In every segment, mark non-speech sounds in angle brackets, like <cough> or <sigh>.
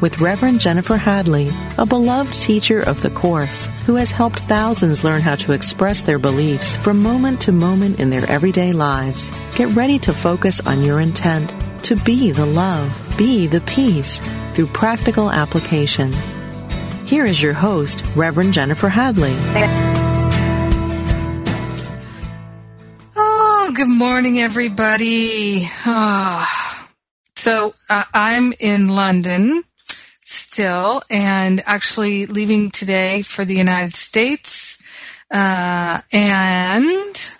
with Reverend Jennifer Hadley, a beloved teacher of the Course who has helped thousands learn how to express their beliefs from moment to moment in their everyday lives. Get ready to focus on your intent to be the love, be the peace through practical application. Here is your host, Reverend Jennifer Hadley. Oh, good morning, everybody. Oh. So uh, I'm in London still, and actually leaving today for the United States. Uh, and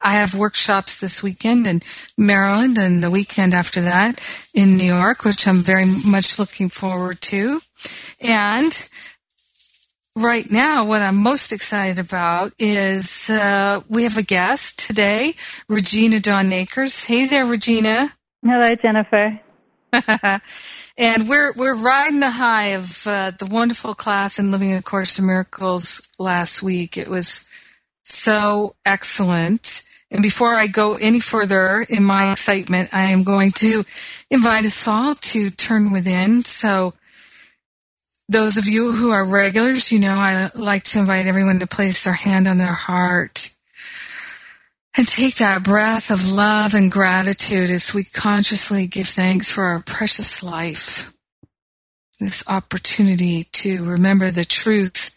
I have workshops this weekend in Maryland, and the weekend after that in New York, which I'm very much looking forward to. And right now, what I'm most excited about is uh, we have a guest today, Regina Dawn Akers. Hey there, Regina. Hello, Jennifer. <laughs> and we're we're riding the high of uh, the wonderful class in Living a Course in Miracles last week. It was so excellent. And before I go any further in my excitement, I am going to invite us all to turn within. So those of you who are regulars, you know I like to invite everyone to place their hand on their heart and take that breath of love and gratitude as we consciously give thanks for our precious life. This opportunity to remember the truth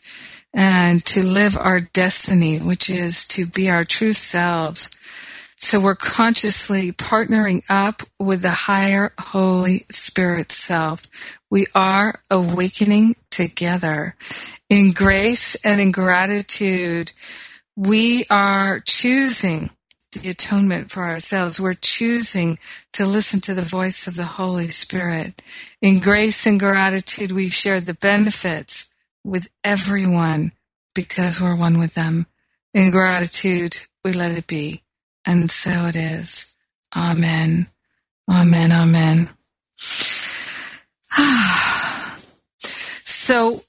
and to live our destiny, which is to be our true selves so we're consciously partnering up with the higher Holy Spirit self. We are awakening together in grace and in gratitude. We are choosing the atonement for ourselves. We're choosing to listen to the voice of the Holy Spirit. In grace and gratitude, we share the benefits with everyone because we're one with them. In gratitude, we let it be. And so it is. Amen. Amen. Amen. <sighs> so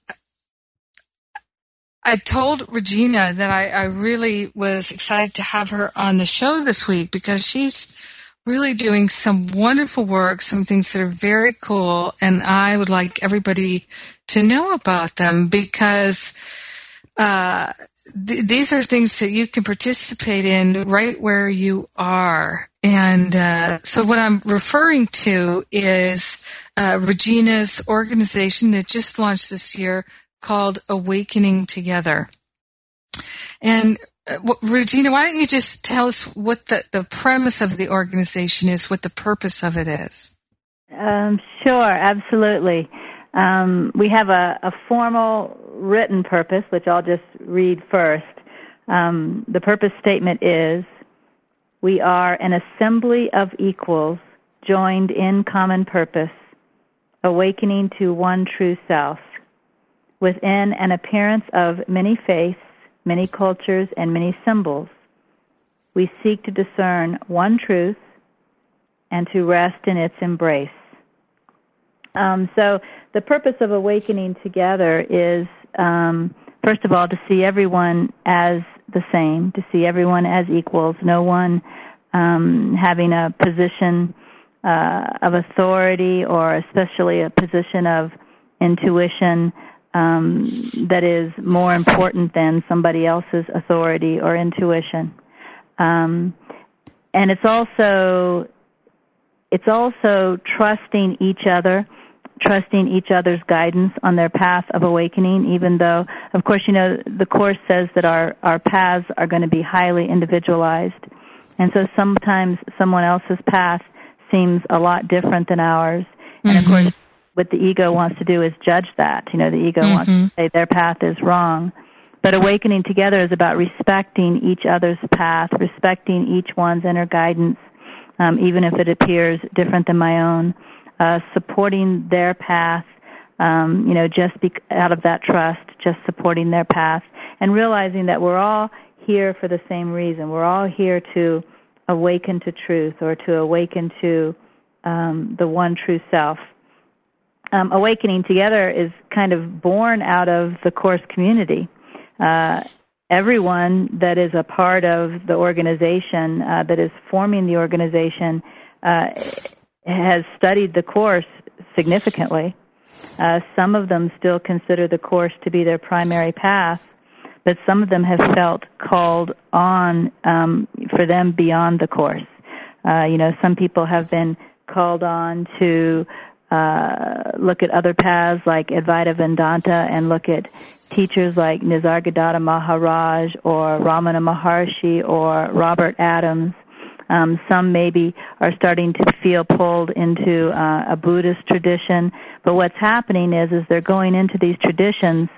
I told Regina that I, I, really was excited to have her on the show this week because she's really doing some wonderful work, some things that are very cool, and I would like everybody to know about them because uh, th- these are things that you can participate in right where you are. And uh, so, what I'm referring to is uh, Regina's organization that just launched this year called Awakening Together. And uh, Regina, why don't you just tell us what the, the premise of the organization is, what the purpose of it is? Um, sure, absolutely. Um, we have a, a, formal written purpose, which I'll just read first. Um, the purpose statement is We are an assembly of equals joined in common purpose, awakening to one true self. Within an appearance of many faiths, many cultures, and many symbols, we seek to discern one truth and to rest in its embrace. Um, so the purpose of awakening together is, um, first of all, to see everyone as the same, to see everyone as equals, no one um, having a position uh, of authority or especially a position of intuition um, that is more important than somebody else's authority or intuition. Um, and it's also it's also trusting each other trusting each other's guidance on their path of awakening, even though, of course, you know, the Course says that our, our paths are going to be highly individualized. And so sometimes someone else's path seems a lot different than ours. And mm-hmm. of course, what the ego wants to do is judge that. You know, the ego mm-hmm. wants to say their path is wrong. But awakening together is about respecting each other's path, respecting each one's inner guidance, um, even if it appears different than my own, uh, supporting their path, um, you know, just be- out of that trust, just supporting their path, and realizing that we're all here for the same reason. We're all here to awaken to truth or to awaken to um, the one true self. Um, awakening together is kind of born out of the course community uh, everyone that is a part of the organization uh, that is forming the organization uh, has studied the course significantly. Uh, some of them still consider the course to be their primary path, but some of them have felt called on um, for them beyond the course. Uh, you know, some people have been called on to uh, look at other paths like Advaita Vedanta and look at teachers like Nisargadatta Maharaj or Ramana Maharshi or Robert Adams. Um, some maybe are starting to feel pulled into uh, a Buddhist tradition, but what's happening is, is they're going into these traditions.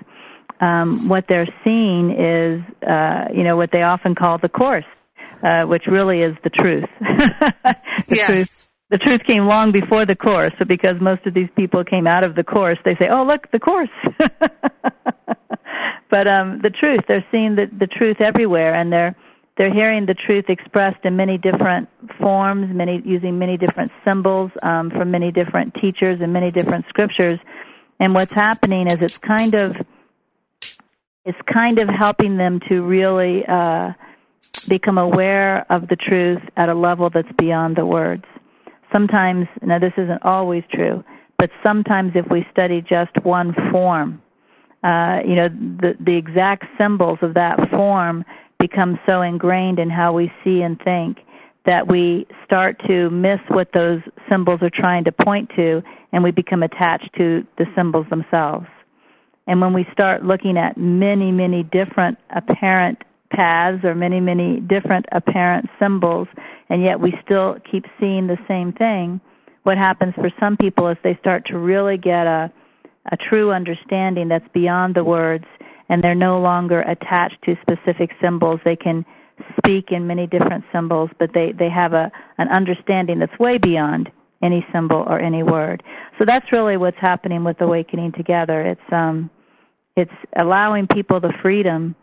Um, what they're seeing is, uh, you know, what they often call the course, uh, which really is the truth. <laughs> the yes. truth the truth came long before the course. So because most of these people came out of the course, they say, "Oh, look, the course." <laughs> but um, the truth, they're seeing the, the truth everywhere, and they're they're hearing the truth expressed in many different forms, many using many different symbols um, from many different teachers and many different scriptures. And what's happening is it's kind of it's kind of helping them to really uh, become aware of the truth at a level that's beyond the words sometimes, now this isn't always true, but sometimes if we study just one form, uh, you know, the, the exact symbols of that form become so ingrained in how we see and think that we start to miss what those symbols are trying to point to and we become attached to the symbols themselves. And when we start looking at many, many different apparent paths or many, many different apparent symbols, and yet we still keep seeing the same thing. What happens for some people is they start to really get a, a true understanding that's beyond the words, and they're no longer attached to specific symbols. They can speak in many different symbols, but they, they have a, an understanding that's way beyond any symbol or any word. So that's really what's happening with Awakening Together. It's, um, it's allowing people the freedom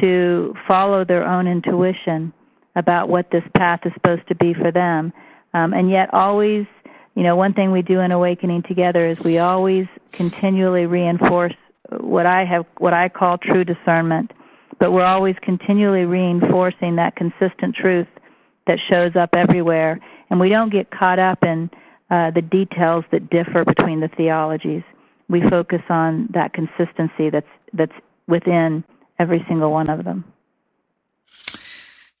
to follow their own intuition about what this path is supposed to be for them. Um, and yet, always, you know, one thing we do in Awakening Together is we always continually reinforce what I have, what I call true discernment. But we're always continually reinforcing that consistent truth that shows up everywhere, and we don't get caught up in uh, the details that differ between the theologies. We focus on that consistency that's that's within every single one of them.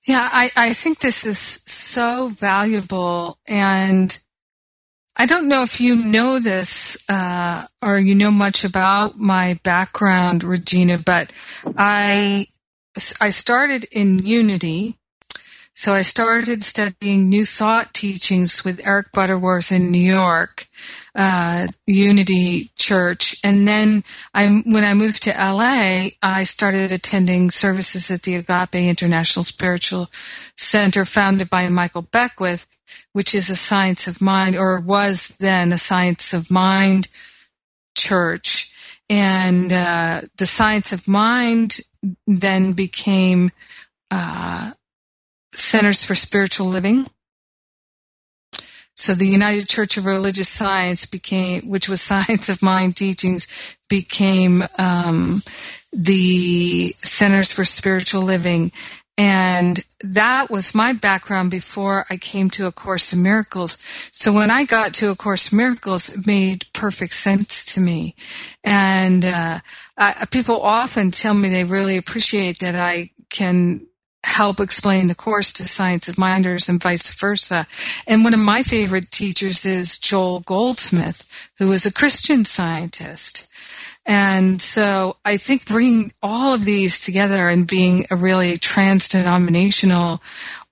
Yeah, I, I think this is so valuable. And I don't know if you know this uh, or you know much about my background, Regina, but I, I started in Unity. So I started studying New Thought teachings with Eric Butterworth in New York uh, Unity Church, and then I, when I moved to LA, I started attending services at the Agape International Spiritual Center, founded by Michael Beckwith, which is a science of mind, or was then a science of mind church. And uh, the science of mind then became uh, Centers for Spiritual Living so the United Church of Religious Science became, which was <laughs> Science of Mind Teachings, became um, the Centers for Spiritual Living. And that was my background before I came to A Course in Miracles. So when I got to A Course in Miracles, it made perfect sense to me. And uh, I, people often tell me they really appreciate that I can help explain the course to science of minders and vice versa. And one of my favorite teachers is Joel Goldsmith, who is a Christian scientist. And so I think bringing all of these together and being a really trans-denominational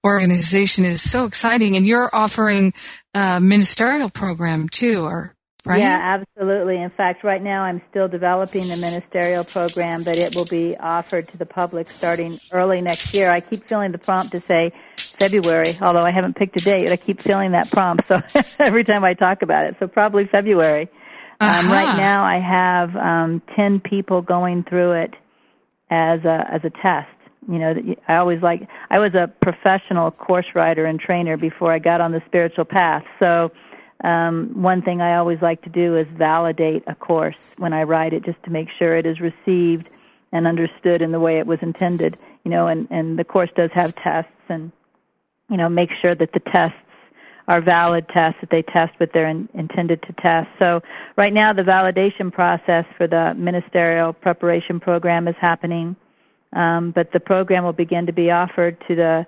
organization is so exciting. And you're offering a ministerial program too, or right? Yeah, absolutely. In fact, right now I'm still developing the ministerial program, but it will be offered to the public starting early next year. I keep feeling the prompt to say February, although I haven't picked a date. I keep feeling that prompt, so <laughs> every time I talk about it, so probably February. Uh-huh. Um, right now, I have um, ten people going through it as a as a test. You know, I always like. I was a professional course writer and trainer before I got on the spiritual path. So, um, one thing I always like to do is validate a course when I write it, just to make sure it is received and understood in the way it was intended. You know, and and the course does have tests, and you know, make sure that the tests are valid tests that they test what they're in, intended to test. So right now the validation process for the ministerial preparation program is happening, um, but the program will begin to be offered to the,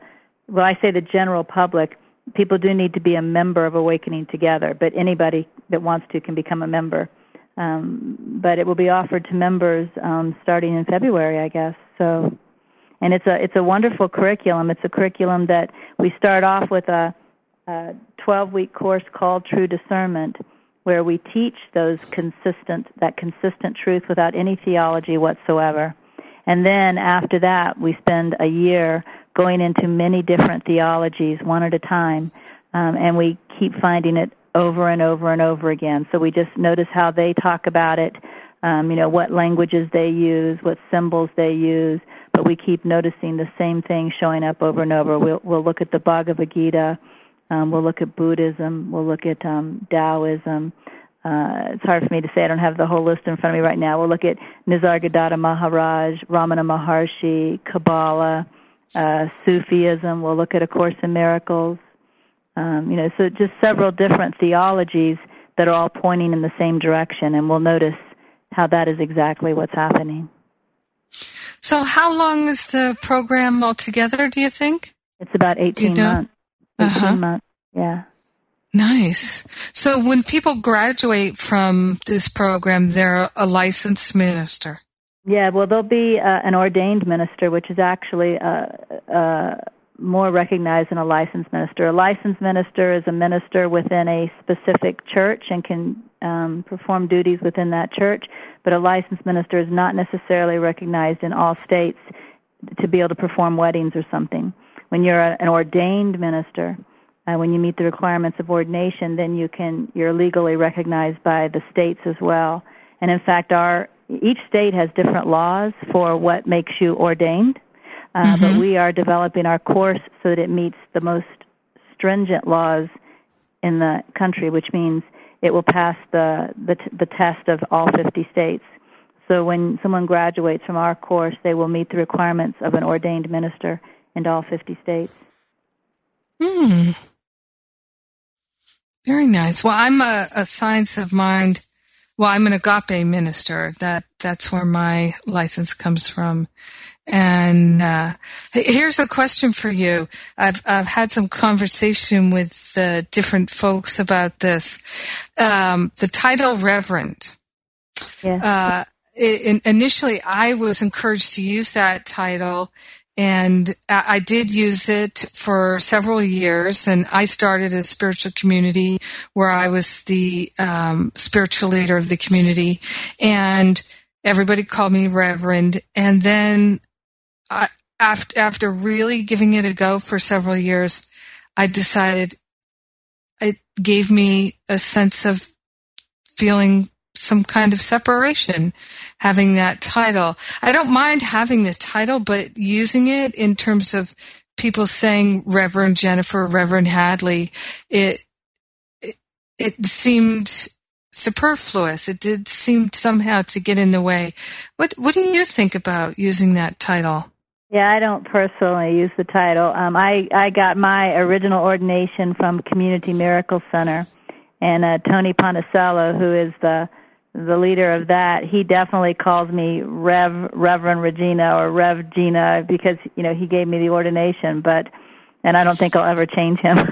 well, I say the general public. People do need to be a member of Awakening Together, but anybody that wants to can become a member. Um, but it will be offered to members um, starting in February, I guess. So, and it's a it's a wonderful curriculum. It's a curriculum that we start off with a a 12 week course called True Discernment, where we teach those consistent, that consistent truth without any theology whatsoever. And then after that, we spend a year going into many different theologies one at a time, um, and we keep finding it over and over and over again. So we just notice how they talk about it, um, you know, what languages they use, what symbols they use, but we keep noticing the same thing showing up over and over. We'll, we'll look at the Bhagavad Gita um, we'll look at Buddhism. We'll look at um, Taoism. Uh, it's hard for me to say. I don't have the whole list in front of me right now. We'll look at Nisargadatta Maharaj, Ramana Maharshi, Kabbalah, uh, Sufism. We'll look at A Course in Miracles. Um, you know, so just several different theologies that are all pointing in the same direction, and we'll notice how that is exactly what's happening. So, how long is the program altogether? Do you think? It's about eighteen you know? months. Uh-huh. months. Yeah. Nice. So when people graduate from this program, they're a licensed minister. Yeah, well, they'll be uh, an ordained minister, which is actually uh, uh, more recognized than a licensed minister. A licensed minister is a minister within a specific church and can um, perform duties within that church, but a licensed minister is not necessarily recognized in all states to be able to perform weddings or something when you're a, an ordained minister, uh, when you meet the requirements of ordination, then you can you're legally recognized by the states as well. And in fact, our each state has different laws for what makes you ordained, uh, mm-hmm. but we are developing our course so that it meets the most stringent laws in the country, which means it will pass the the, the test of all 50 states. So when someone graduates from our course, they will meet the requirements of an ordained minister in all 50 states. Hmm. Very nice. Well, I'm a, a science of mind. Well, I'm an agape minister. That that's where my license comes from. And uh, here's a question for you. I've I've had some conversation with uh, different folks about this. Um, the title Reverend. Yeah. Uh, it, initially, I was encouraged to use that title and I did use it for several years. And I started a spiritual community where I was the um, spiritual leader of the community, and everybody called me Reverend. And then, I, after after really giving it a go for several years, I decided it gave me a sense of feeling some kind of separation having that title. I don't mind having the title, but using it in terms of people saying Reverend Jennifer, Reverend Hadley, it, it, it seemed superfluous. It did seem somehow to get in the way. What what do you think about using that title? Yeah, I don't personally use the title. Um, I I got my original ordination from Community Miracle Center, and uh, Tony Ponticello, who is the the leader of that, he definitely calls me Rev Reverend Regina or Rev Gina because you know he gave me the ordination, but and I don't think I'll ever change him. <laughs>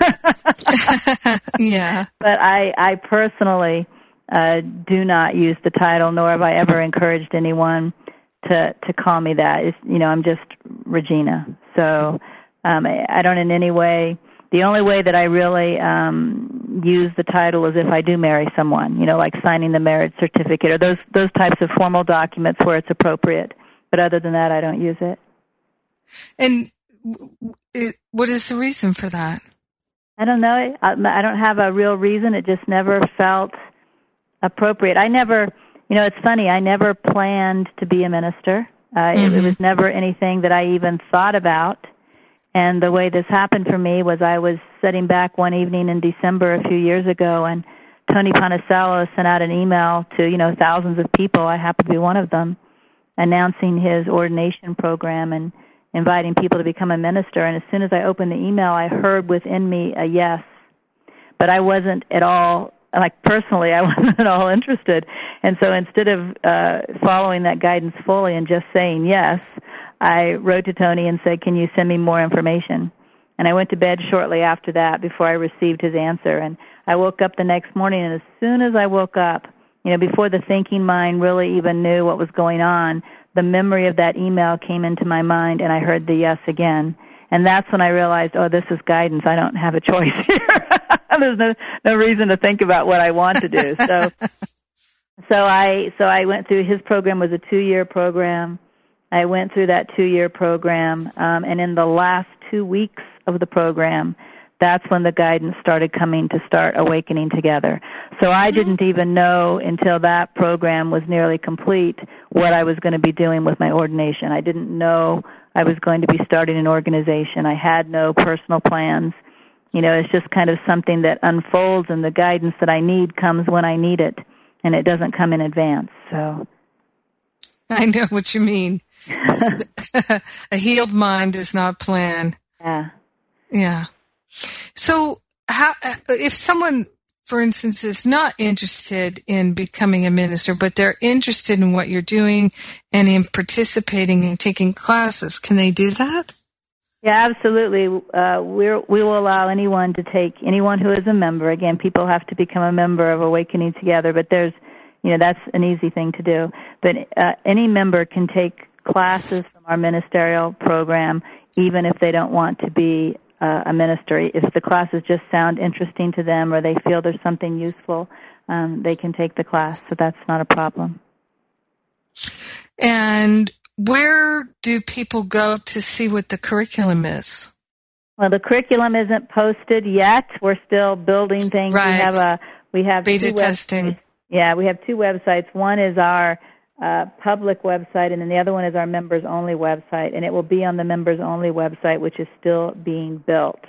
yeah. <laughs> But I I personally uh, do not use the title, nor have I ever encouraged anyone to to call me that. It's, you know, I'm just Regina. So um, I, I don't in any way the only way that I really um, use the title is if I do marry someone, you know, like signing the marriage certificate or those those types of formal documents where it's appropriate. But other than that, I don't use it. And it, what is the reason for that? I don't know. I, I don't have a real reason. It just never felt appropriate. I never, you know, it's funny. I never planned to be a minister. Uh, mm-hmm. it, it was never anything that I even thought about. And the way this happened for me was I was sitting back one evening in December a few years ago, and Tony Ponticello sent out an email to you know thousands of people. I happen to be one of them, announcing his ordination program and inviting people to become a minister. And as soon as I opened the email, I heard within me a yes, but I wasn't at all like personally, I <laughs> wasn't at all interested. And so instead of uh, following that guidance fully and just saying yes, I wrote to Tony and said, "Can you send me more information?" And I went to bed shortly after that before I received his answer. And I woke up the next morning, and as soon as I woke up, you know, before the thinking mind really even knew what was going on, the memory of that email came into my mind, and I heard the yes again. And that's when I realized, oh, this is guidance. I don't have a choice <laughs> here. <laughs> There's no no reason to think about what I want to do. So, <laughs> so I so I went through his program was a two year program I went through that two year program, um, and in the last two weeks of the program, that's when the guidance started coming to start awakening together. So I mm-hmm. didn't even know until that program was nearly complete what I was going to be doing with my ordination. I didn't know I was going to be starting an organization. I had no personal plans. You know, it's just kind of something that unfolds and the guidance that I need comes when I need it and it doesn't come in advance. So I know what you mean. A healed mind does not plan. Yeah. Yeah. So, how, if someone, for instance, is not interested in becoming a minister, but they're interested in what you're doing and in participating and taking classes, can they do that? Yeah, absolutely. Uh, we we will allow anyone to take anyone who is a member. Again, people have to become a member of Awakening Together, but there's, you know, that's an easy thing to do. But uh, any member can take classes from our ministerial program, even if they don't want to be uh, a minister. If the classes just sound interesting to them or they feel there's something useful, um, they can take the class. So that's not a problem. And where do people go to see what the curriculum is? Well, the curriculum isn't posted yet. We're still building things. Right. We have a we have beta testing. Websites. Yeah, we have two websites. One is our uh, public website, and then the other one is our members only website, and it will be on the members only website, which is still being built.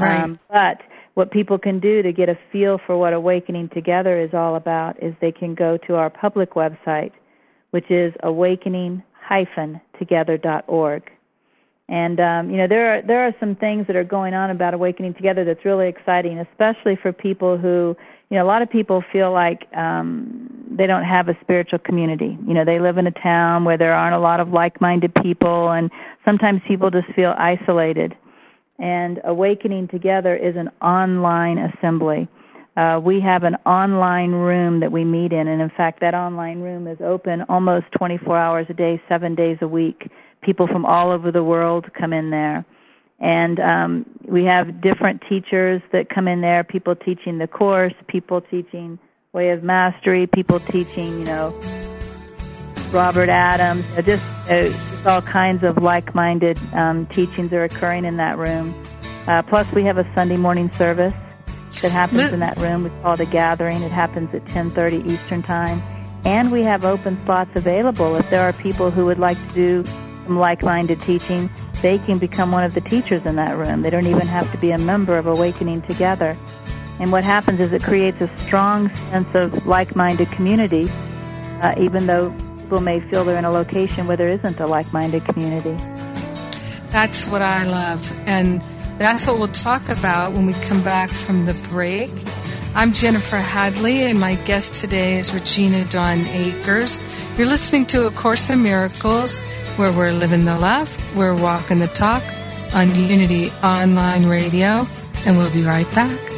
Right. Um, but what people can do to get a feel for what Awakening Together is all about is they can go to our public website, which is awakening-together.org. And um, you know there are there are some things that are going on about Awakening Together that's really exciting, especially for people who you know a lot of people feel like um they don't have a spiritual community. You know they live in a town where there aren't a lot of like minded people and sometimes people just feel isolated. And awakening together is an online assembly. Uh, we have an online room that we meet in and in fact that online room is open almost 24 hours a day seven days a week people from all over the world come in there. And um, we have different teachers that come in there people teaching the course people teaching way of mastery people teaching you know robert adams just, uh, just all kinds of like-minded um, teachings are occurring in that room. Uh, plus we have a sunday morning service that happens in that room. We call it a gathering. It happens at 10.30 eastern time. And we have open slots available if there are people who would like to do some like-minded teaching they can become one of the teachers in that room. They don't even have to be a member of Awakening Together. And what happens is it creates a strong sense of like-minded community, uh, even though people may feel they're in a location where there isn't a like-minded community. That's what I love. And that's what we'll talk about when we come back from the break. I'm Jennifer Hadley, and my guest today is Regina Dawn Akers. You're listening to A Course in Miracles, where we're living the love, we're walking the talk on Unity Online Radio, and we'll be right back.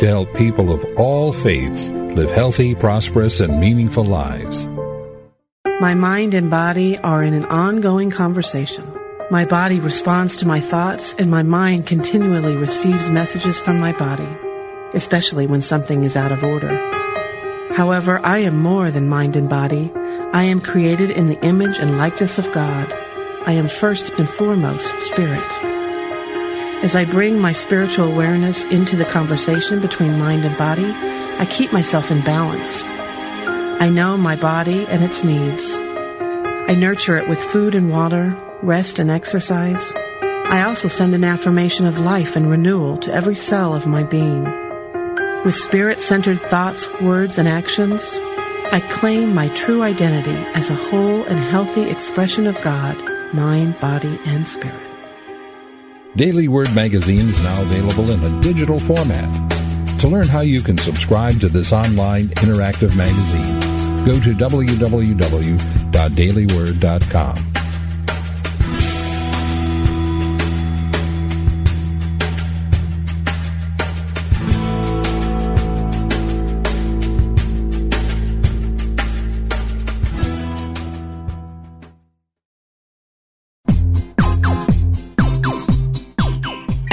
to help people of all faiths live healthy, prosperous, and meaningful lives. My mind and body are in an ongoing conversation. My body responds to my thoughts, and my mind continually receives messages from my body, especially when something is out of order. However, I am more than mind and body. I am created in the image and likeness of God. I am first and foremost spirit. As I bring my spiritual awareness into the conversation between mind and body, I keep myself in balance. I know my body and its needs. I nurture it with food and water, rest and exercise. I also send an affirmation of life and renewal to every cell of my being. With spirit-centered thoughts, words, and actions, I claim my true identity as a whole and healthy expression of God, mind, body, and spirit. Daily Word Magazine is now available in a digital format. To learn how you can subscribe to this online interactive magazine, go to www.dailyword.com.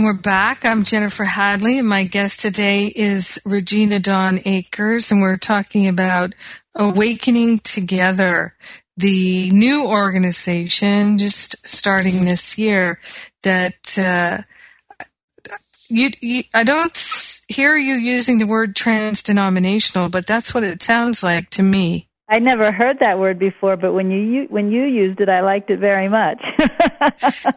And we're back. I'm Jennifer Hadley, and my guest today is Regina Dawn Akers, and we're talking about Awakening Together, the new organization just starting this year that uh, you, you, I don't hear you using the word trans-denominational, but that's what it sounds like to me. I never heard that word before, but when you when you used it, I liked it very much. <laughs>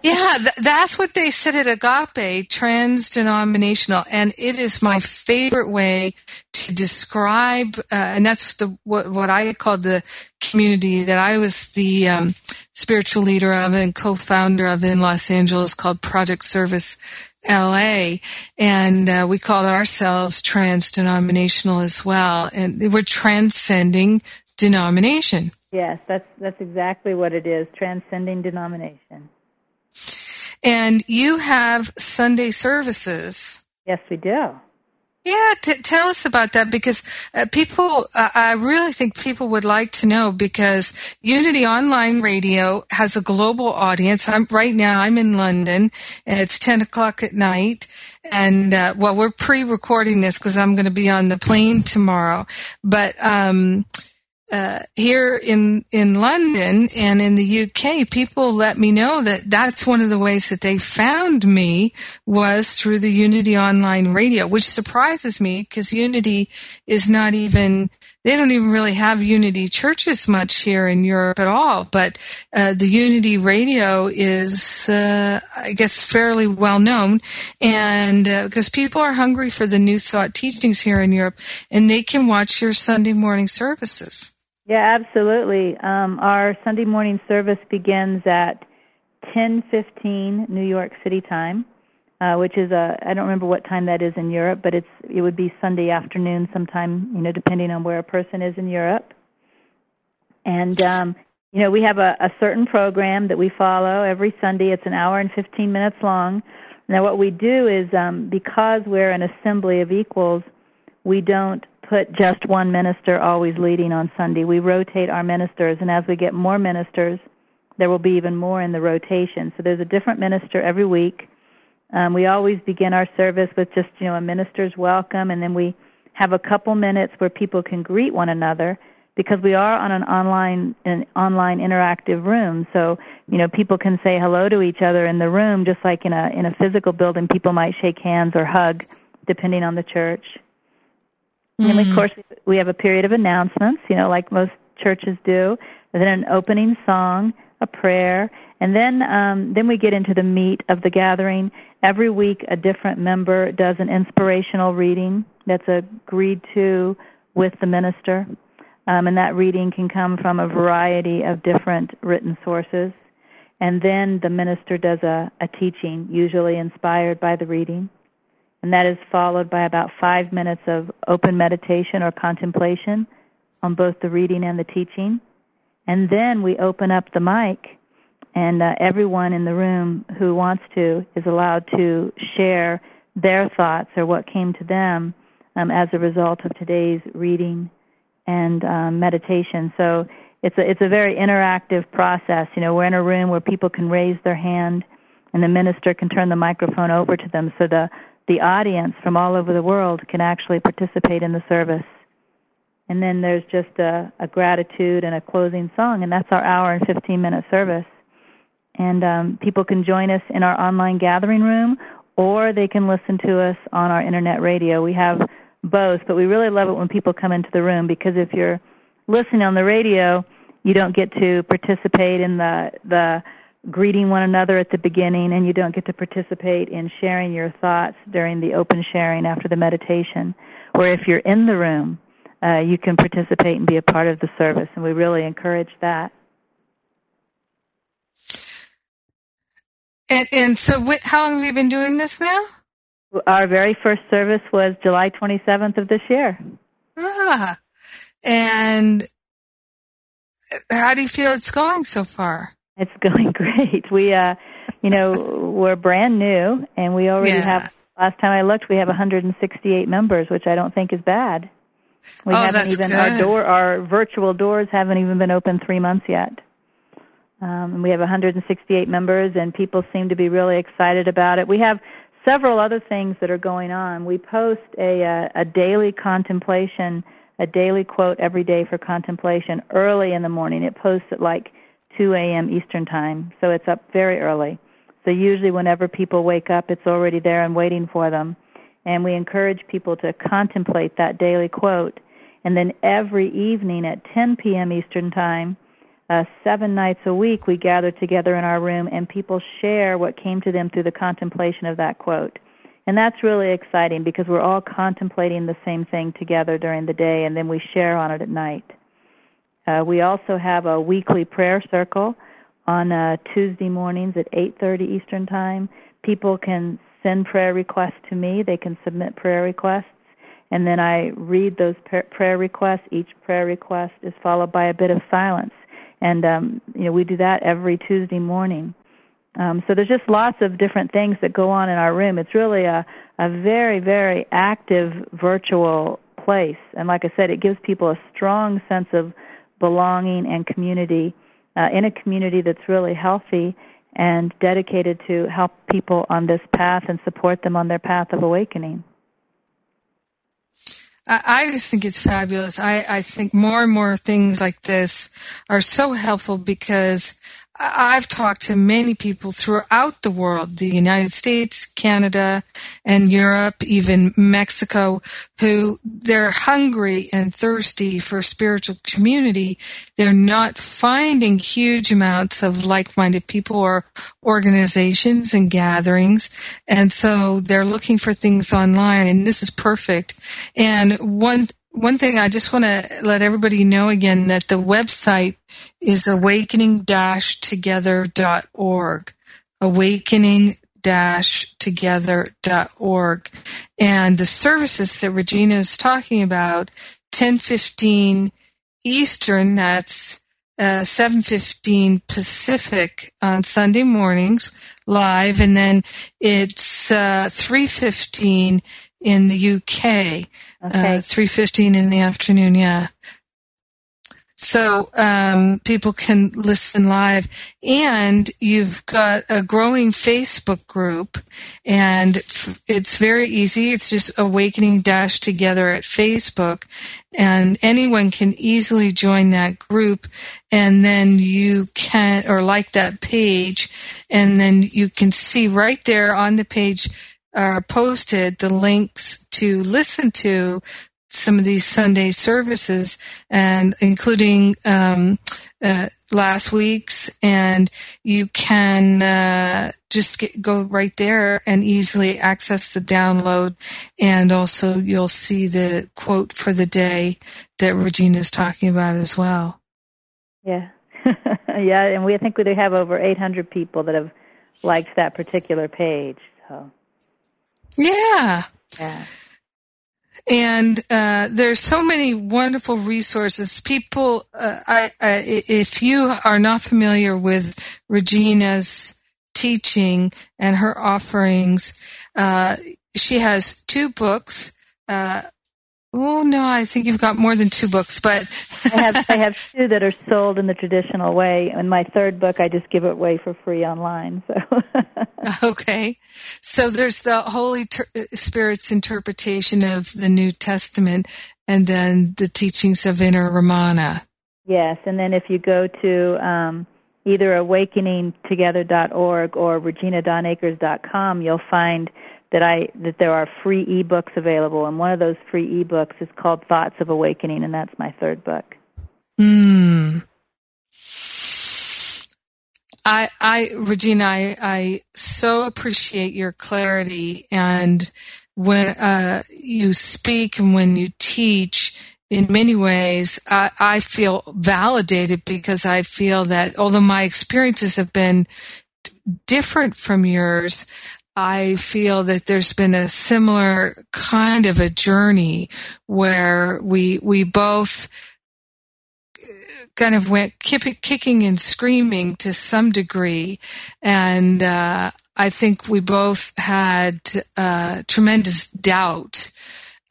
yeah, th- that's what they said at Agape, trans-denominational, and it is my favorite way to describe, uh, and that's the what, what I called the community that I was the um, spiritual leader of and co-founder of in Los Angeles, called Project Service LA, and uh, we called ourselves trans-denominational as well, and we're transcending denomination. Yes, that's that's exactly what it is, transcending denomination. And you have Sunday services. Yes, we do. Yeah, t- tell us about that because uh, people, uh, I really think people would like to know because Unity Online Radio has a global audience. I'm right now. I'm in London, and it's ten o'clock at night. And uh, well, we're pre-recording this because I'm going to be on the plane tomorrow. But um, uh, here in in London and in the UK, people let me know that that's one of the ways that they found me was through the Unity Online Radio, which surprises me because Unity is not even they don't even really have Unity churches much here in Europe at all. But uh, the Unity Radio is, uh, I guess, fairly well known, and because uh, people are hungry for the New Thought teachings here in Europe, and they can watch your Sunday morning services. Yeah, absolutely. Um, our Sunday morning service begins at 10:15 New York City time, uh, which is a I don't remember what time that is in Europe, but it's it would be Sunday afternoon sometime, you know, depending on where a person is in Europe. And um, you know, we have a, a certain program that we follow every Sunday. It's an hour and 15 minutes long. Now, what we do is um, because we're an assembly of equals, we don't put just one minister always leading on Sunday. We rotate our ministers, and as we get more ministers, there will be even more in the rotation. So there's a different minister every week. Um, we always begin our service with just you know a minister's welcome, and then we have a couple minutes where people can greet one another because we are on an online an online interactive room. So you know people can say hello to each other in the room, just like in a in a physical building, people might shake hands or hug, depending on the church. Mm-hmm. And of course, we have a period of announcements, you know, like most churches do. And then an opening song, a prayer, and then um, then we get into the meat of the gathering. Every week, a different member does an inspirational reading that's agreed to with the minister, um, and that reading can come from a variety of different written sources. And then the minister does a, a teaching, usually inspired by the reading and that is followed by about five minutes of open meditation or contemplation on both the reading and the teaching. And then we open up the mic, and uh, everyone in the room who wants to is allowed to share their thoughts or what came to them um, as a result of today's reading and um, meditation. So it's a it's a very interactive process. You know, we're in a room where people can raise their hand, and the minister can turn the microphone over to them. So the the audience from all over the world can actually participate in the service. And then there's just a, a gratitude and a closing song, and that's our hour and 15 minute service. And um, people can join us in our online gathering room, or they can listen to us on our internet radio. We have both, but we really love it when people come into the room because if you're listening on the radio, you don't get to participate in the the greeting one another at the beginning and you don't get to participate in sharing your thoughts during the open sharing after the meditation. Or if you're in the room, uh, you can participate and be a part of the service, and we really encourage that. And, and so, how long have you been doing this now? Our very first service was July 27th of this year. Ah, and how do you feel it's going so far? It's going <laughs> great. We, uh, you know, we're brand new, and we already yeah. have. Last time I looked, we have 168 members, which I don't think is bad. We oh, haven't that's even good. our door, our virtual doors haven't even been open three months yet. Um, we have 168 members, and people seem to be really excited about it. We have several other things that are going on. We post a a, a daily contemplation, a daily quote every day for contemplation early in the morning. It posts at like 2 a.m. Eastern Time, so it's up very early. So usually whenever people wake up, it's already there and waiting for them. And we encourage people to contemplate that daily quote. And then every evening at 10 p.m. Eastern Time, uh, seven nights a week, we gather together in our room and people share what came to them through the contemplation of that quote. And that's really exciting because we're all contemplating the same thing together during the day and then we share on it at night. Uh, we also have a weekly prayer circle on uh, Tuesday mornings at 8:30 Eastern Time. People can send prayer requests to me. They can submit prayer requests, and then I read those prayer requests. Each prayer request is followed by a bit of silence, and um, you know we do that every Tuesday morning. Um, so there's just lots of different things that go on in our room. It's really a a very very active virtual place, and like I said, it gives people a strong sense of belonging and community uh, in a community that's really healthy and dedicated to help people on this path and support them on their path of awakening. I, just think it's fabulous. I, I think more and more things like this are so helpful because I've talked to many people throughout the world, the United States, Canada, and Europe, even Mexico, who they're hungry and thirsty for spiritual community. They're not finding huge amounts of like-minded people or organizations and gatherings. And so they're looking for things online and this is perfect. And one one thing I just want to let everybody know again that the website is awakening-together.org. Awakening together.org and the services that Regina is talking about 1015 Eastern that's uh, 7.15 Pacific on Sunday mornings live and then it's uh, 3.15 in the UK Okay. uh, 3.15 in the afternoon, yeah. So um, people can listen live. And you've got a growing Facebook group, and f- it's very easy. It's just Awakening Dash Together at Facebook. And anyone can easily join that group, and then you can, or like that page, and then you can see right there on the page are posted the links to listen to some of these Sunday services, and including um, uh, last week's, and you can uh, just get, go right there and easily access the download, and also you'll see the quote for the day that Regina is talking about as well. Yeah, <laughs> yeah, and we think we have over 800 people that have liked that particular page. So Yeah. yeah, and uh, there's so many wonderful resources. People, uh, I, I, if you are not familiar with Regina's teaching and her offerings, uh, she has two books. Oh no, I think you've got more than two books, but I have I <laughs> have two that are sold in the traditional way, and my third book I just give it away for free online. So <laughs> Okay. So there's the Holy Ter- Spirit's interpretation of the New Testament and then the teachings of Inner Ramana. yes, and then if you go to um, either awakeningtogether.org or reginadawnakers.com, you'll find that I that there are free ebooks available, and one of those free ebooks is called Thoughts of Awakening, and that's my third book. Hmm. I, I, Regina, I, I so appreciate your clarity and when uh, you speak and when you teach. In many ways, I, I feel validated because I feel that although my experiences have been different from yours, I feel that there's been a similar kind of a journey where we we both kind of went kick, kicking and screaming to some degree, and uh, I think we both had uh, tremendous doubt.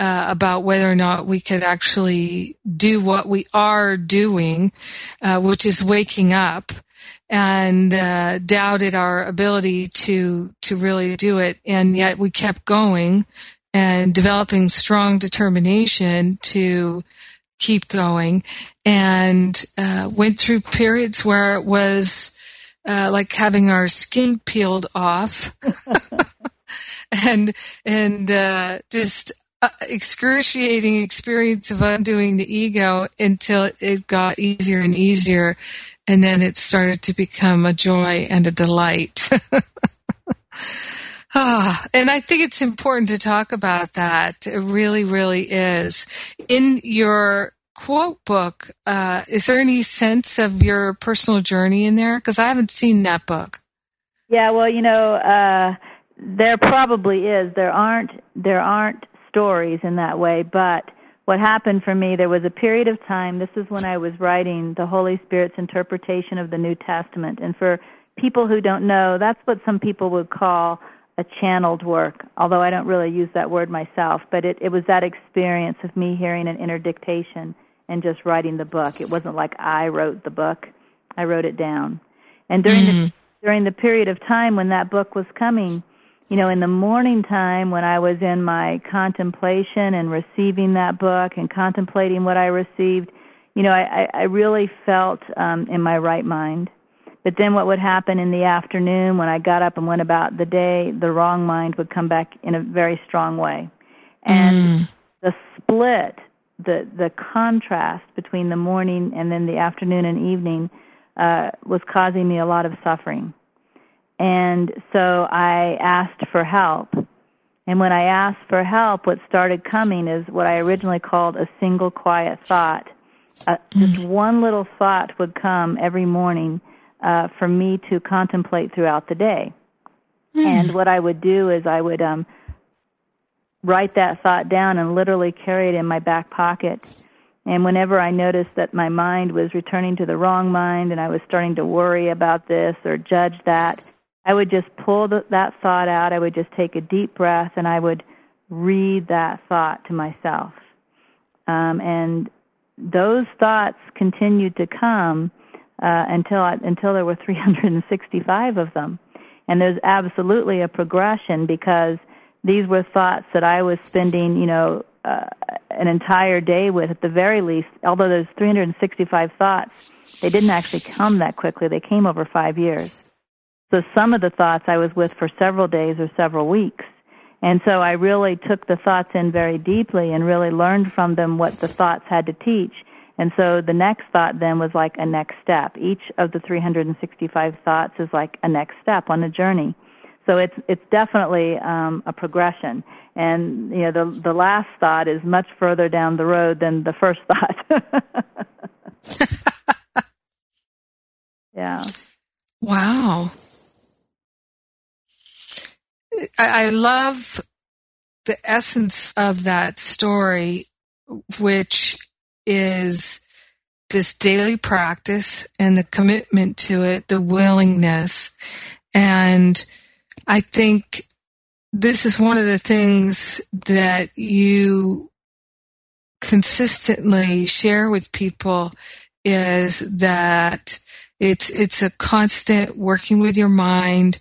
Uh, about whether or not we could actually do what we are doing, uh, which is waking up, and uh, doubted our ability to to really do it, and yet we kept going and developing strong determination to keep going, and uh, went through periods where it was uh, like having our skin peeled off, <laughs> and and uh, just uh, excruciating experience of undoing the ego until it got easier and easier and then it started to become a joy and a delight. <laughs> ah, and I think it's important to talk about that. It really, really is. In your quote book, uh, is there any sense of your personal journey in there? Because I haven't seen that book. Yeah, well, you know, uh, there probably is. There aren't there aren't stories in that way, but what happened for me, there was a period of time, this is when I was writing the Holy Spirit's interpretation of the New Testament. And for people who don't know, that's what some people would call a channeled work, although I don't really use that word myself. But it, it was that experience of me hearing an inner dictation and just writing the book. It wasn't like I wrote the book, I wrote it down. And during, Mm-hmm. the, during the period of time when that book was coming, you know, in the morning time when I was in my contemplation and receiving that book and contemplating what I received, you know, I, I really felt um, in my right mind. But then what would happen in the afternoon when I got up and went about the day, the wrong mind would come back in a very strong way. And mm. the split, the the contrast between the morning and then the afternoon and evening uh, was causing me a lot of suffering. And so I asked for help. And when I asked for help, what started coming is what I originally called a single quiet thought. Uh, just mm. one little thought would come every morning uh, for me to contemplate throughout the day. Mm. And what I would do is I would um, write that thought down and literally carry it in my back pocket. And whenever I noticed that my mind was returning to the wrong mind and I was starting to worry about this or judge that, I would just pull the, that thought out. I would just take a deep breath and I would read that thought to myself. Um, and those thoughts continued to come uh, until I, until there were <laughs> 365 of them, and there's absolutely a progression because these were thoughts that I was spending, you know, uh, an entire day with at the very least. Although there's 365 thoughts, they didn't actually come that quickly. They came over five years. So some of the thoughts I was with for several days or several weeks. And so I really took the thoughts in very deeply and really learned from them what the thoughts had to teach. And so the next thought then was like a next step. Each of the 365 thoughts is like a next step on the journey. So it's it's definitely um, a progression. And you know the the last thought is much further down the road than the first <laughs> thought. <laughs> yeah. Wow. I, I love the essence of that story, which is this daily practice and the commitment to it, the willingness. And I think this is one of the things that you consistently share with people is that it's it's a constant working with your mind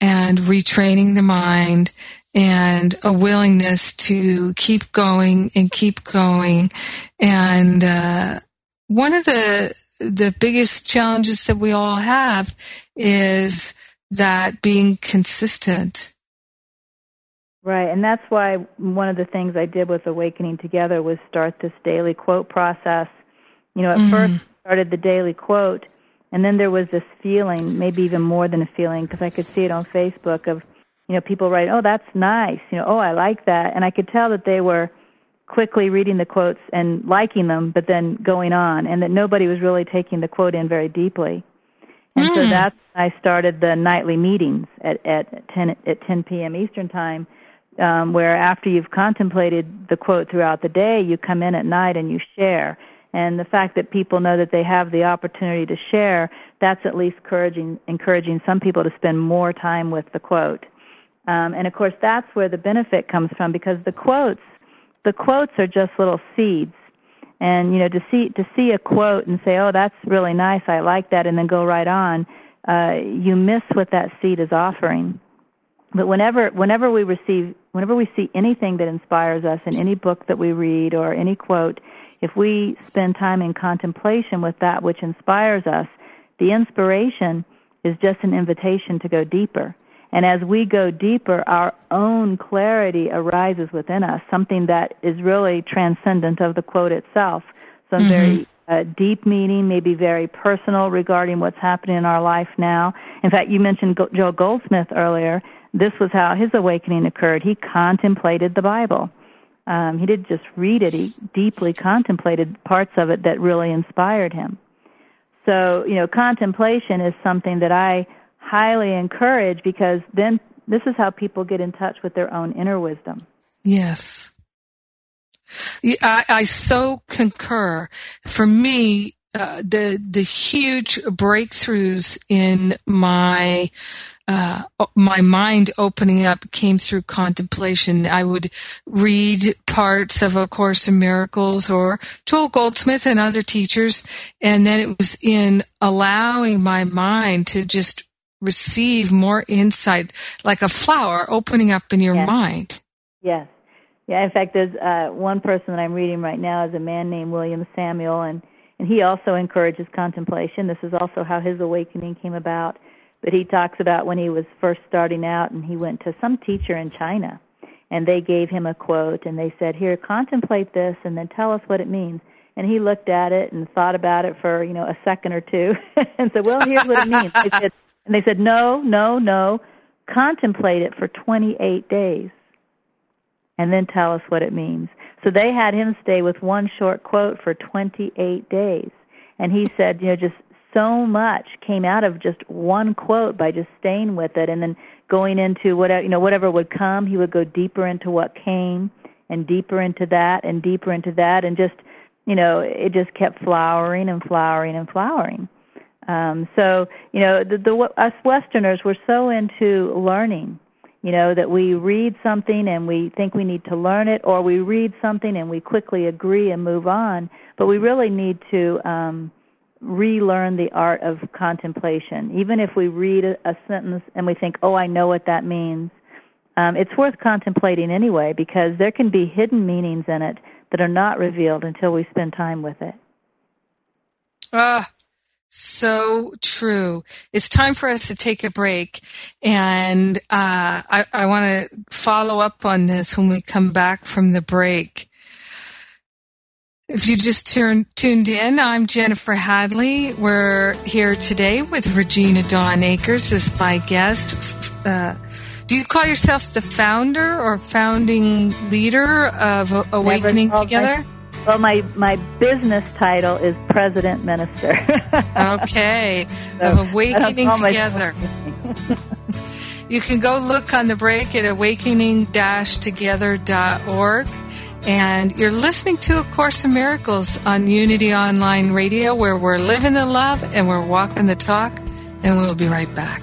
and retraining the mind and a willingness to keep going and keep going. And uh, one of the the biggest challenges that we all have is that being consistent. Right, and that's why one of the things I did with Awakening Together was start this daily quote process. You know, at mm. first started the daily quote and then there was this feeling, maybe even more than a feeling, because I could see it on Facebook of, you know, people write, "Oh, that's nice," you know, "Oh, I like that," and I could tell that they were quickly reading the quotes and liking them, but then going on, and that nobody was really taking the quote in very deeply. And mm. so hmm. that's when I started the nightly meetings at at 10 at 10 p.m. Eastern time, um, where after you've contemplated the quote throughout the day, you come in at night and you share and the fact that people know that they have the opportunity to share, that's at least encouraging, encouraging some people to spend more time with the quote. Um, and of course, that's where the benefit comes from because the quotes, the quotes are just little seeds. And you know, to see to see a quote and say, "Oh, that's really nice. I like that," and then go right on, uh, you miss what that seed is offering. But whenever whenever we receive, whenever we see anything that inspires us in any book that we read or any quote, if we spend time in contemplation with that which inspires us, the inspiration is just an invitation to go deeper. And as we go deeper, our own clarity arises within us, something that is really transcendent of the quote itself. Some mm-hmm. very uh, deep meaning, maybe very personal regarding what's happening in our life now. In fact, you mentioned Joel Goldsmith earlier. This was how his awakening occurred. He contemplated the Bible. Um, he didn't just read it, he deeply contemplated parts of it that really inspired him. So, you know, contemplation is something that I highly encourage because then this is how people get in touch with their own inner wisdom. Yes. I, I so concur. For me, uh, the the huge breakthroughs in my uh, my mind opening up came through contemplation. I would read parts of A Course in Miracles or Joel Goldsmith and other teachers, and then it was in allowing my mind to just receive more insight, like a flower opening up in your yes. mind. Yes. Yeah, in fact, there's uh, one person that I'm reading right now is a man named William Samuel, and, and he also encourages contemplation. This is also how his awakening came about. But he talks about when he was first starting out, and he went to some teacher in China, and they gave him a quote, and they said, "Here, contemplate this, and then tell us what it means." And he looked at it and thought about it for you know a second or two, <laughs> and said, "Well, here's what it means." They said, and they said, "No, no, no, contemplate it for 28 days." and then tell us what it means. So they had him stay with one short quote for 28 days. And he said, you know, just so much came out of just one quote by just staying with it and then going into whatever, you know, whatever would come, he would go deeper into what came and deeper into that and deeper into that and just, you know, it just kept flowering and flowering and flowering. Um, so, you know, the, the us Westerners were so into learning you know that we read something and we think we need to learn it or we read something and we quickly agree and move on but we really need to um relearn the art of contemplation even if we read a, a sentence and we think oh i know what that means um, it's worth contemplating anyway because there can be hidden meanings in it that are not revealed until we spend time with it ah so true. It's time for us to take a break. And uh, I, I want to follow up on this when we come back from the break. If you just turn, tuned in, I'm Jennifer Hadley. We're here today with Regina Dawn Akers as my guest. Uh, do you call yourself the founder or founding leader of Awakening Together? Well, my my business title is president minister. <laughs> okay, so of awakening together. you can go look on the break at awakening-together.org. And you're listening to A Course in Miracles on Unity Online Radio, where we're living the love and we're walking the talk. And we'll be right back.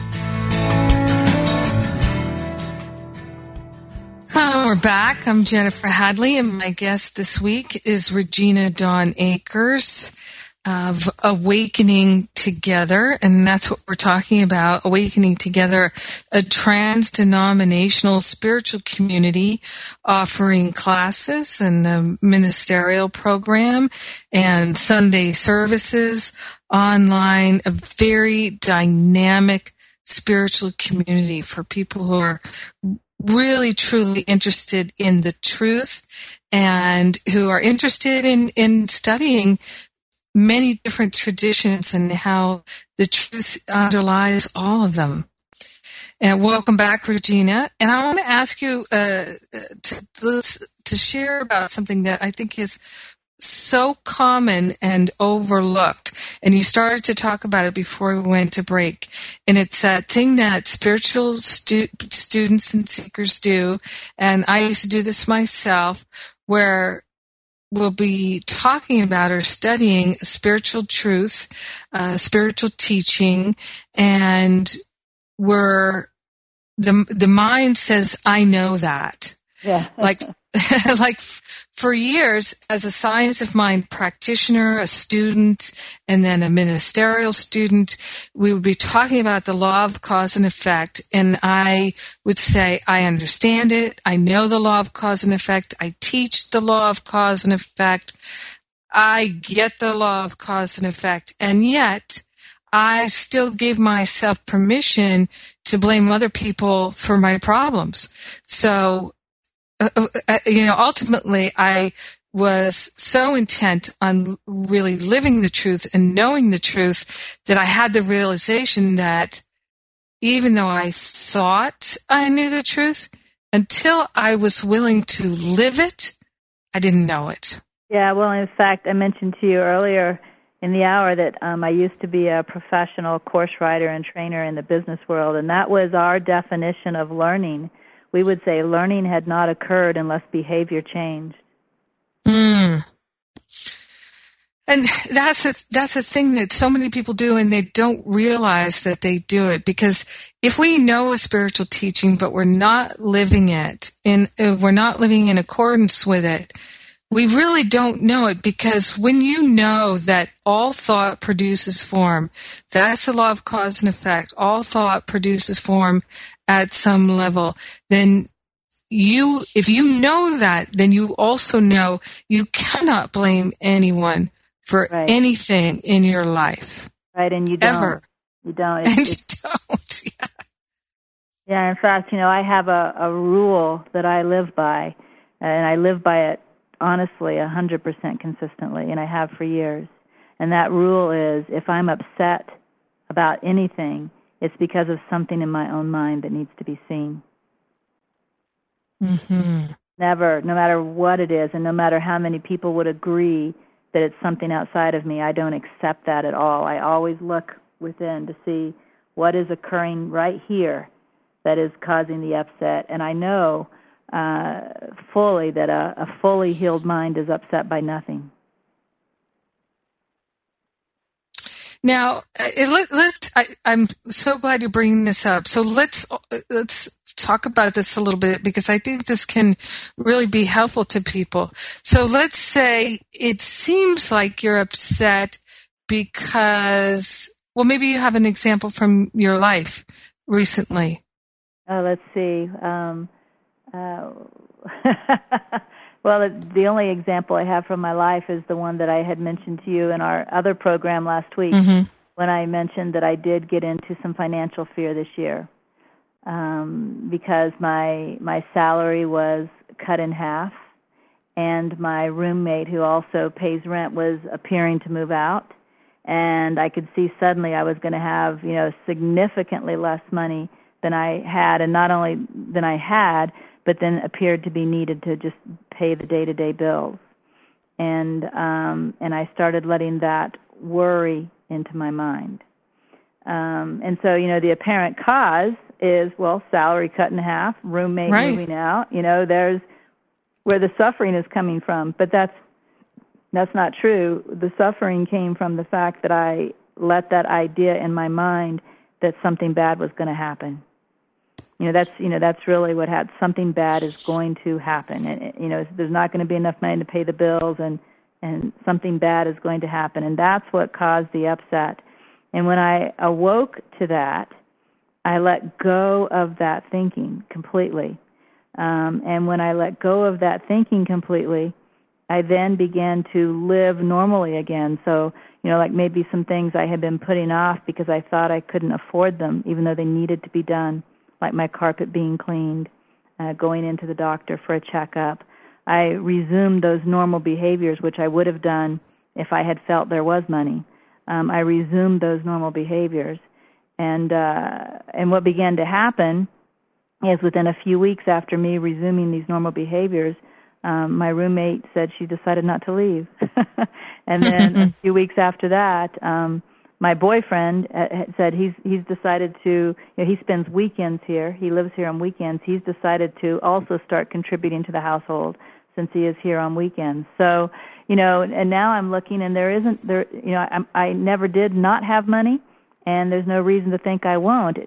We're back. I'm Jennifer Hadley, and my guest this week is Regina Dawn Akers of Awakening Together, and that's what we're talking about. Awakening Together, a trans-denominational spiritual community offering classes and a ministerial program and Sunday services online, a very dynamic spiritual community for people who are really truly interested in the truth and who are interested in, in studying many different traditions and how the truth underlies all of them. And welcome back, Regina. And I want to ask you uh, to, to share about something that I think is so common and overlooked. And you started to talk about it before we went to break. And it's that thing that spiritual stu- students and seekers do. And I used to do this myself where we'll be talking about or studying spiritual truth, uh, spiritual teaching, and we're the the mind says, "I know that." Yeah. <laughs> like <laughs> like for years as a science of mind practitioner, a student, and then a ministerial student, we would be talking about the law of cause and effect. And I would say, I understand it. I know the law of cause and effect. I teach the law of cause and effect. I get the law of cause and effect. And yet, I still give myself permission to blame other people for my problems. So uh, uh, uh, you know, ultimately I was so intent on really living the truth and knowing the truth that I had the realization that even though I thought I knew the truth, until I was willing to live it, I didn't know it. Yeah, well, in fact, I mentioned to you earlier in the hour that um, I used to be a professional course writer and trainer in the business world, and that was our definition of learning we would say learning had not occurred unless behavior changed. Mm. And that's a, that's a thing that so many people do and they don't realize that they do it because if we know a spiritual teaching but we're not living it and uh, we're not living in accordance with it, we really don't know it because when you know that all thought produces form, that's the law of cause and effect. All thought produces form at some level, then you, if you know that, then you also know you cannot blame anyone for right. anything in your life. Right, and you don't. Ever. You don't. It's, and you don't. <laughs> Yeah. Yeah, in fact, you know, I have a, a rule that I live by, and I live by it honestly a 100% consistently, and I have for years. And that rule is if I'm upset about anything, it's because of something in my own mind that needs to be seen. Mm-hmm. Never, no matter what it is, and no matter how many people would agree that it's something outside of me, I don't accept that at all. I always look within to see what is occurring right here that is causing the upset. And I know uh, fully that a, a fully healed mind is upset by nothing. Now, uh, let, us I, am so glad you're bringing this up. So let's let's talk about this a little bit because I think this can really be helpful to people. So let's say it seems like you're upset because, well, maybe you have an example from your life recently. Oh, let's see. Um, uh, <laughs> well, the only example I have from my life is the one that I had mentioned to you in our other program last week mm-hmm. when I mentioned that I did get into some financial fear this year um, because my my salary was cut in half, and my roommate, who also pays rent, was appearing to move out, and I could see suddenly I was going to have you know significantly less money than I had, and not only than I had, but then appeared to be needed to just pay the day to day bills. And um, and I started letting that worry into my mind. Um, and so, you know, the apparent cause is, well, salary cut in half, roommate right. moving out. You know, there's where the suffering is coming from. But that's that's not true. The suffering came from the fact that I let that idea in my mind that something bad was going to happen. You know, that's you know that's really what had something bad is going to happen. And you know, there's not going to be enough money to pay the bills, and and something bad is going to happen, and that's what caused the upset. And when I awoke to that, I let go of that thinking completely. Um, and when I let go of that thinking completely, I then began to live normally again. So, you know, like maybe some things I had been putting off because I thought I couldn't afford them, even though they needed to be done, like my carpet being cleaned, uh, going into the doctor for a checkup. I resumed those normal behaviors, which I would have done if I had felt there was money. Um, I resumed those normal behaviors, and uh, and what began to happen is within a few weeks after me resuming these normal behaviors, um, my roommate said she decided not to leave. <laughs> and then a <laughs> few weeks after that, um, my boyfriend uh, said he's he's decided to you know, he spends weekends here. He lives here on weekends. He's decided to also start contributing to the household since he is here on weekends. So, you know, and now I'm looking and there isn't there you know, I I never did not have money and there's no reason to think I won't.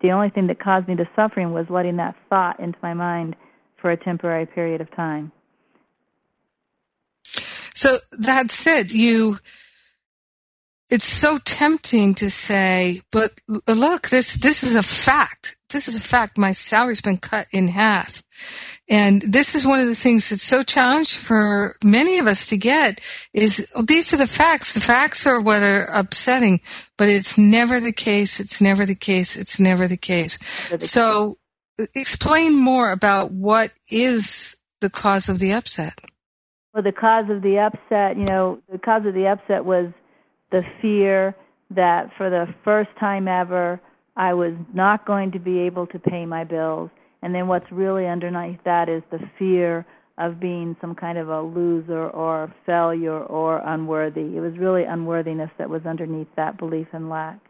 The only thing that caused me the suffering was letting that thought into my mind for a temporary period of time. So that said, you it's so tempting to say, but look, this this is a fact. This is a fact. My salary's been cut in half. And this is one of the things that's so challenging for many of us to get is oh, these are the facts. The facts are what are upsetting, but it's never the case. It's never the case. It's never the case. So explain more about what is the cause of the upset. Well, the cause of the upset, you know, the cause of the upset was the fear that for the first time ever, I was not going to be able to pay my bills. And then what's really underneath that is the fear of being some kind of a loser or failure or unworthy. It was really unworthiness that was underneath that belief in lack.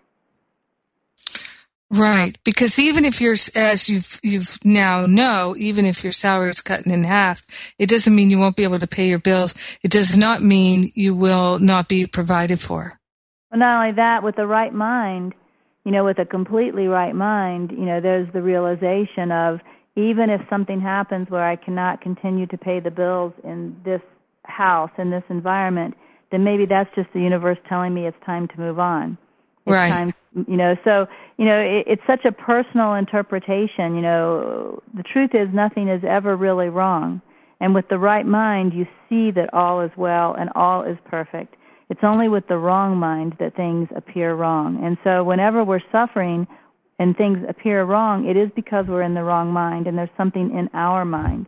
Right, because even if you're, as you've you've now know, even if your salary is cut in half, it doesn't mean you won't be able to pay your bills. It does not mean you will not be provided for. Well, not only that, with the right mind, you know, with a completely right mind, you know, there's the realization of even if something happens where I cannot continue to pay the bills in this house in this environment, then maybe that's just the universe telling me it's time to move on. It's right. Time, you know, so you know, it, it's such a personal interpretation. You know, the truth is nothing is ever really wrong, and with the right mind, you see that all is well and all is perfect. It's only with the wrong mind that things appear wrong. And so, whenever we're suffering and things appear wrong, it is because we're in the wrong mind, and there's something in our mind.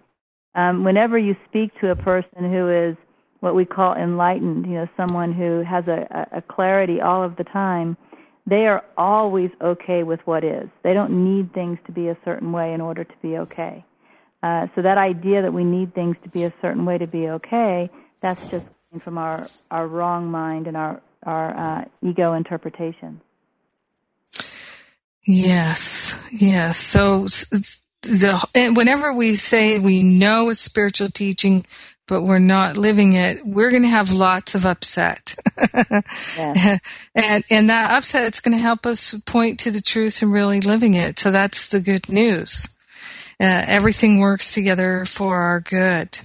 Um, whenever you speak to a person who is what we call enlightened, you know, someone who has a, a clarity all of the time, they are always okay with what is. They don't need things to be a certain way in order to be okay. Uh, so that idea that we need things to be a certain way to be okay, that's just from our, our wrong mind and our, our uh, ego interpretation. Yes, yes. So the, whenever we say we know a spiritual teaching, but we're not living it, we're going to have lots of upset. <laughs> and, and that upset is going to help us point to the truth and really living it. So that's the good news. Uh, everything works together for our good.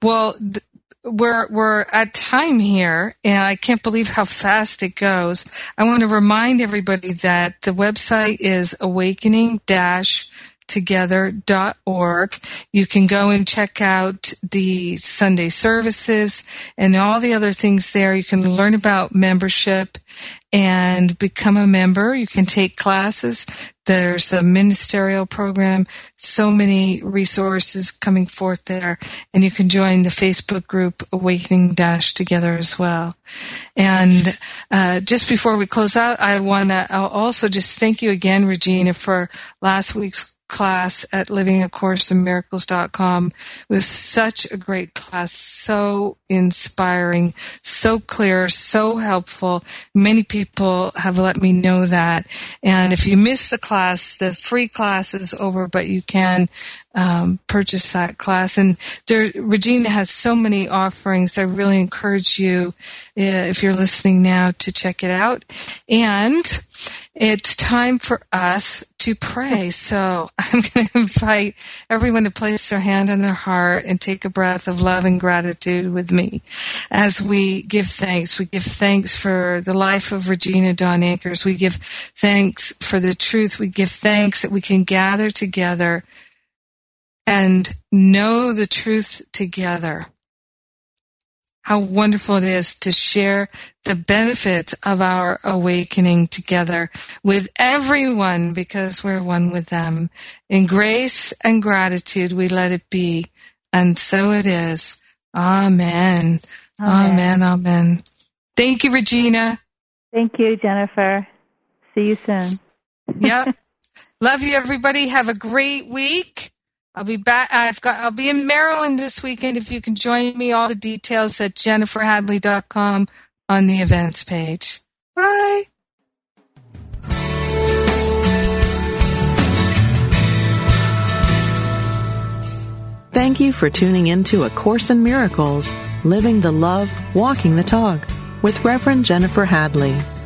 Well, th- we're we're at time here and I can't believe how fast it goes. I want to remind everybody that the website is awakening dash together.org. You can go and check out the Sunday services and all the other things there. You can learn about membership and become a member. You can take classes. There's a ministerial program, so many resources coming forth there. And you can join the Facebook group Awakening Dash Together as well. And uh, just before we close out, I want to also just thank you again, Regina, for last week's class at livingacourseofmiracles.com. It was such a great class, so inspiring, so clear, so helpful. Many people have let me know that. And if you miss the class, the free class is over, but you can um, purchase that class. And there, Regina has so many offerings. I really encourage you, uh, if you're listening now, to check it out. And it's time for us to pray. So <laughs> I'm going to invite everyone to place their hand on their heart and take a breath of love and gratitude with me as we give thanks. We give thanks for the life of Regina Dawn Akers. We give thanks for the truth. We give thanks that we can gather together and know the truth together how wonderful it is to share the benefits of our awakening together with everyone because we're one with them. In grace and gratitude, we let it be. And so it is. Amen. Amen. Amen. Amen. Thank you, Regina. Thank you, Jennifer. See you soon. yep. <laughs> Love you, everybody. Have a great week. I'll be back. I've got. I'll be in Maryland this weekend. If you can join me, all the details at jenniferhadley.com on the events page. Bye. Thank you for tuning in to A Course in Miracles, Living the Love, Walking the Talk with Reverend Jennifer Hadley.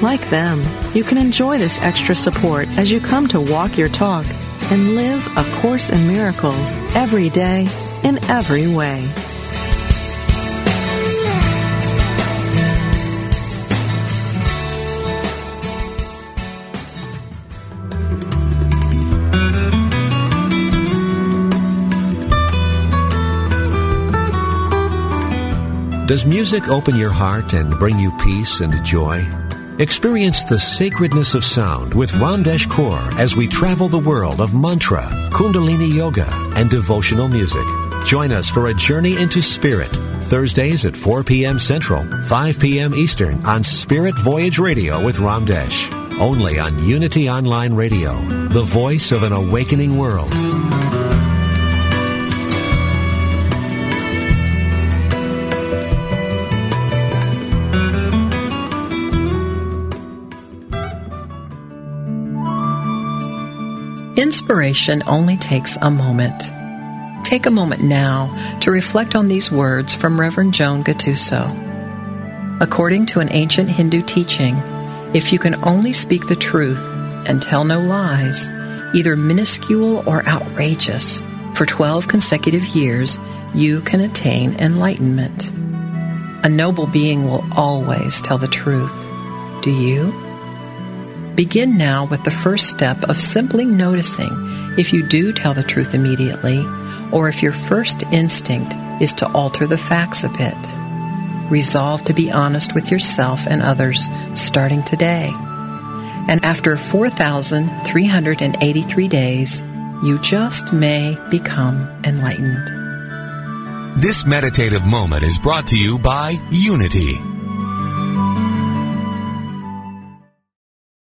Like them, you can enjoy this extra support as you come to walk your talk and live A Course in Miracles every day in every way. Does music open your heart and bring you peace and joy? Experience the sacredness of sound with Ramdesh Kaur as we travel the world of mantra, kundalini yoga, and devotional music. Join us for a journey into spirit. Thursdays at 4 p.m. Central, 5 p.m. Eastern on Spirit Voyage Radio with Ramdesh. Only on Unity Online Radio, the voice of an awakening world. Inspiration only takes a moment. Take a moment now to reflect on these words from Reverend Joan Gattuso. According to an ancient Hindu teaching, if you can only speak the truth and tell no lies, either minuscule or outrageous, for 12 consecutive years, you can attain enlightenment. A noble being will always tell the truth. Do you? Begin now with the first step of simply noticing if you do tell the truth immediately or if your first instinct is to alter the facts a bit. Resolve to be honest with yourself and others starting today. And after 4,383 days, you just may become enlightened. This meditative moment is brought to you by Unity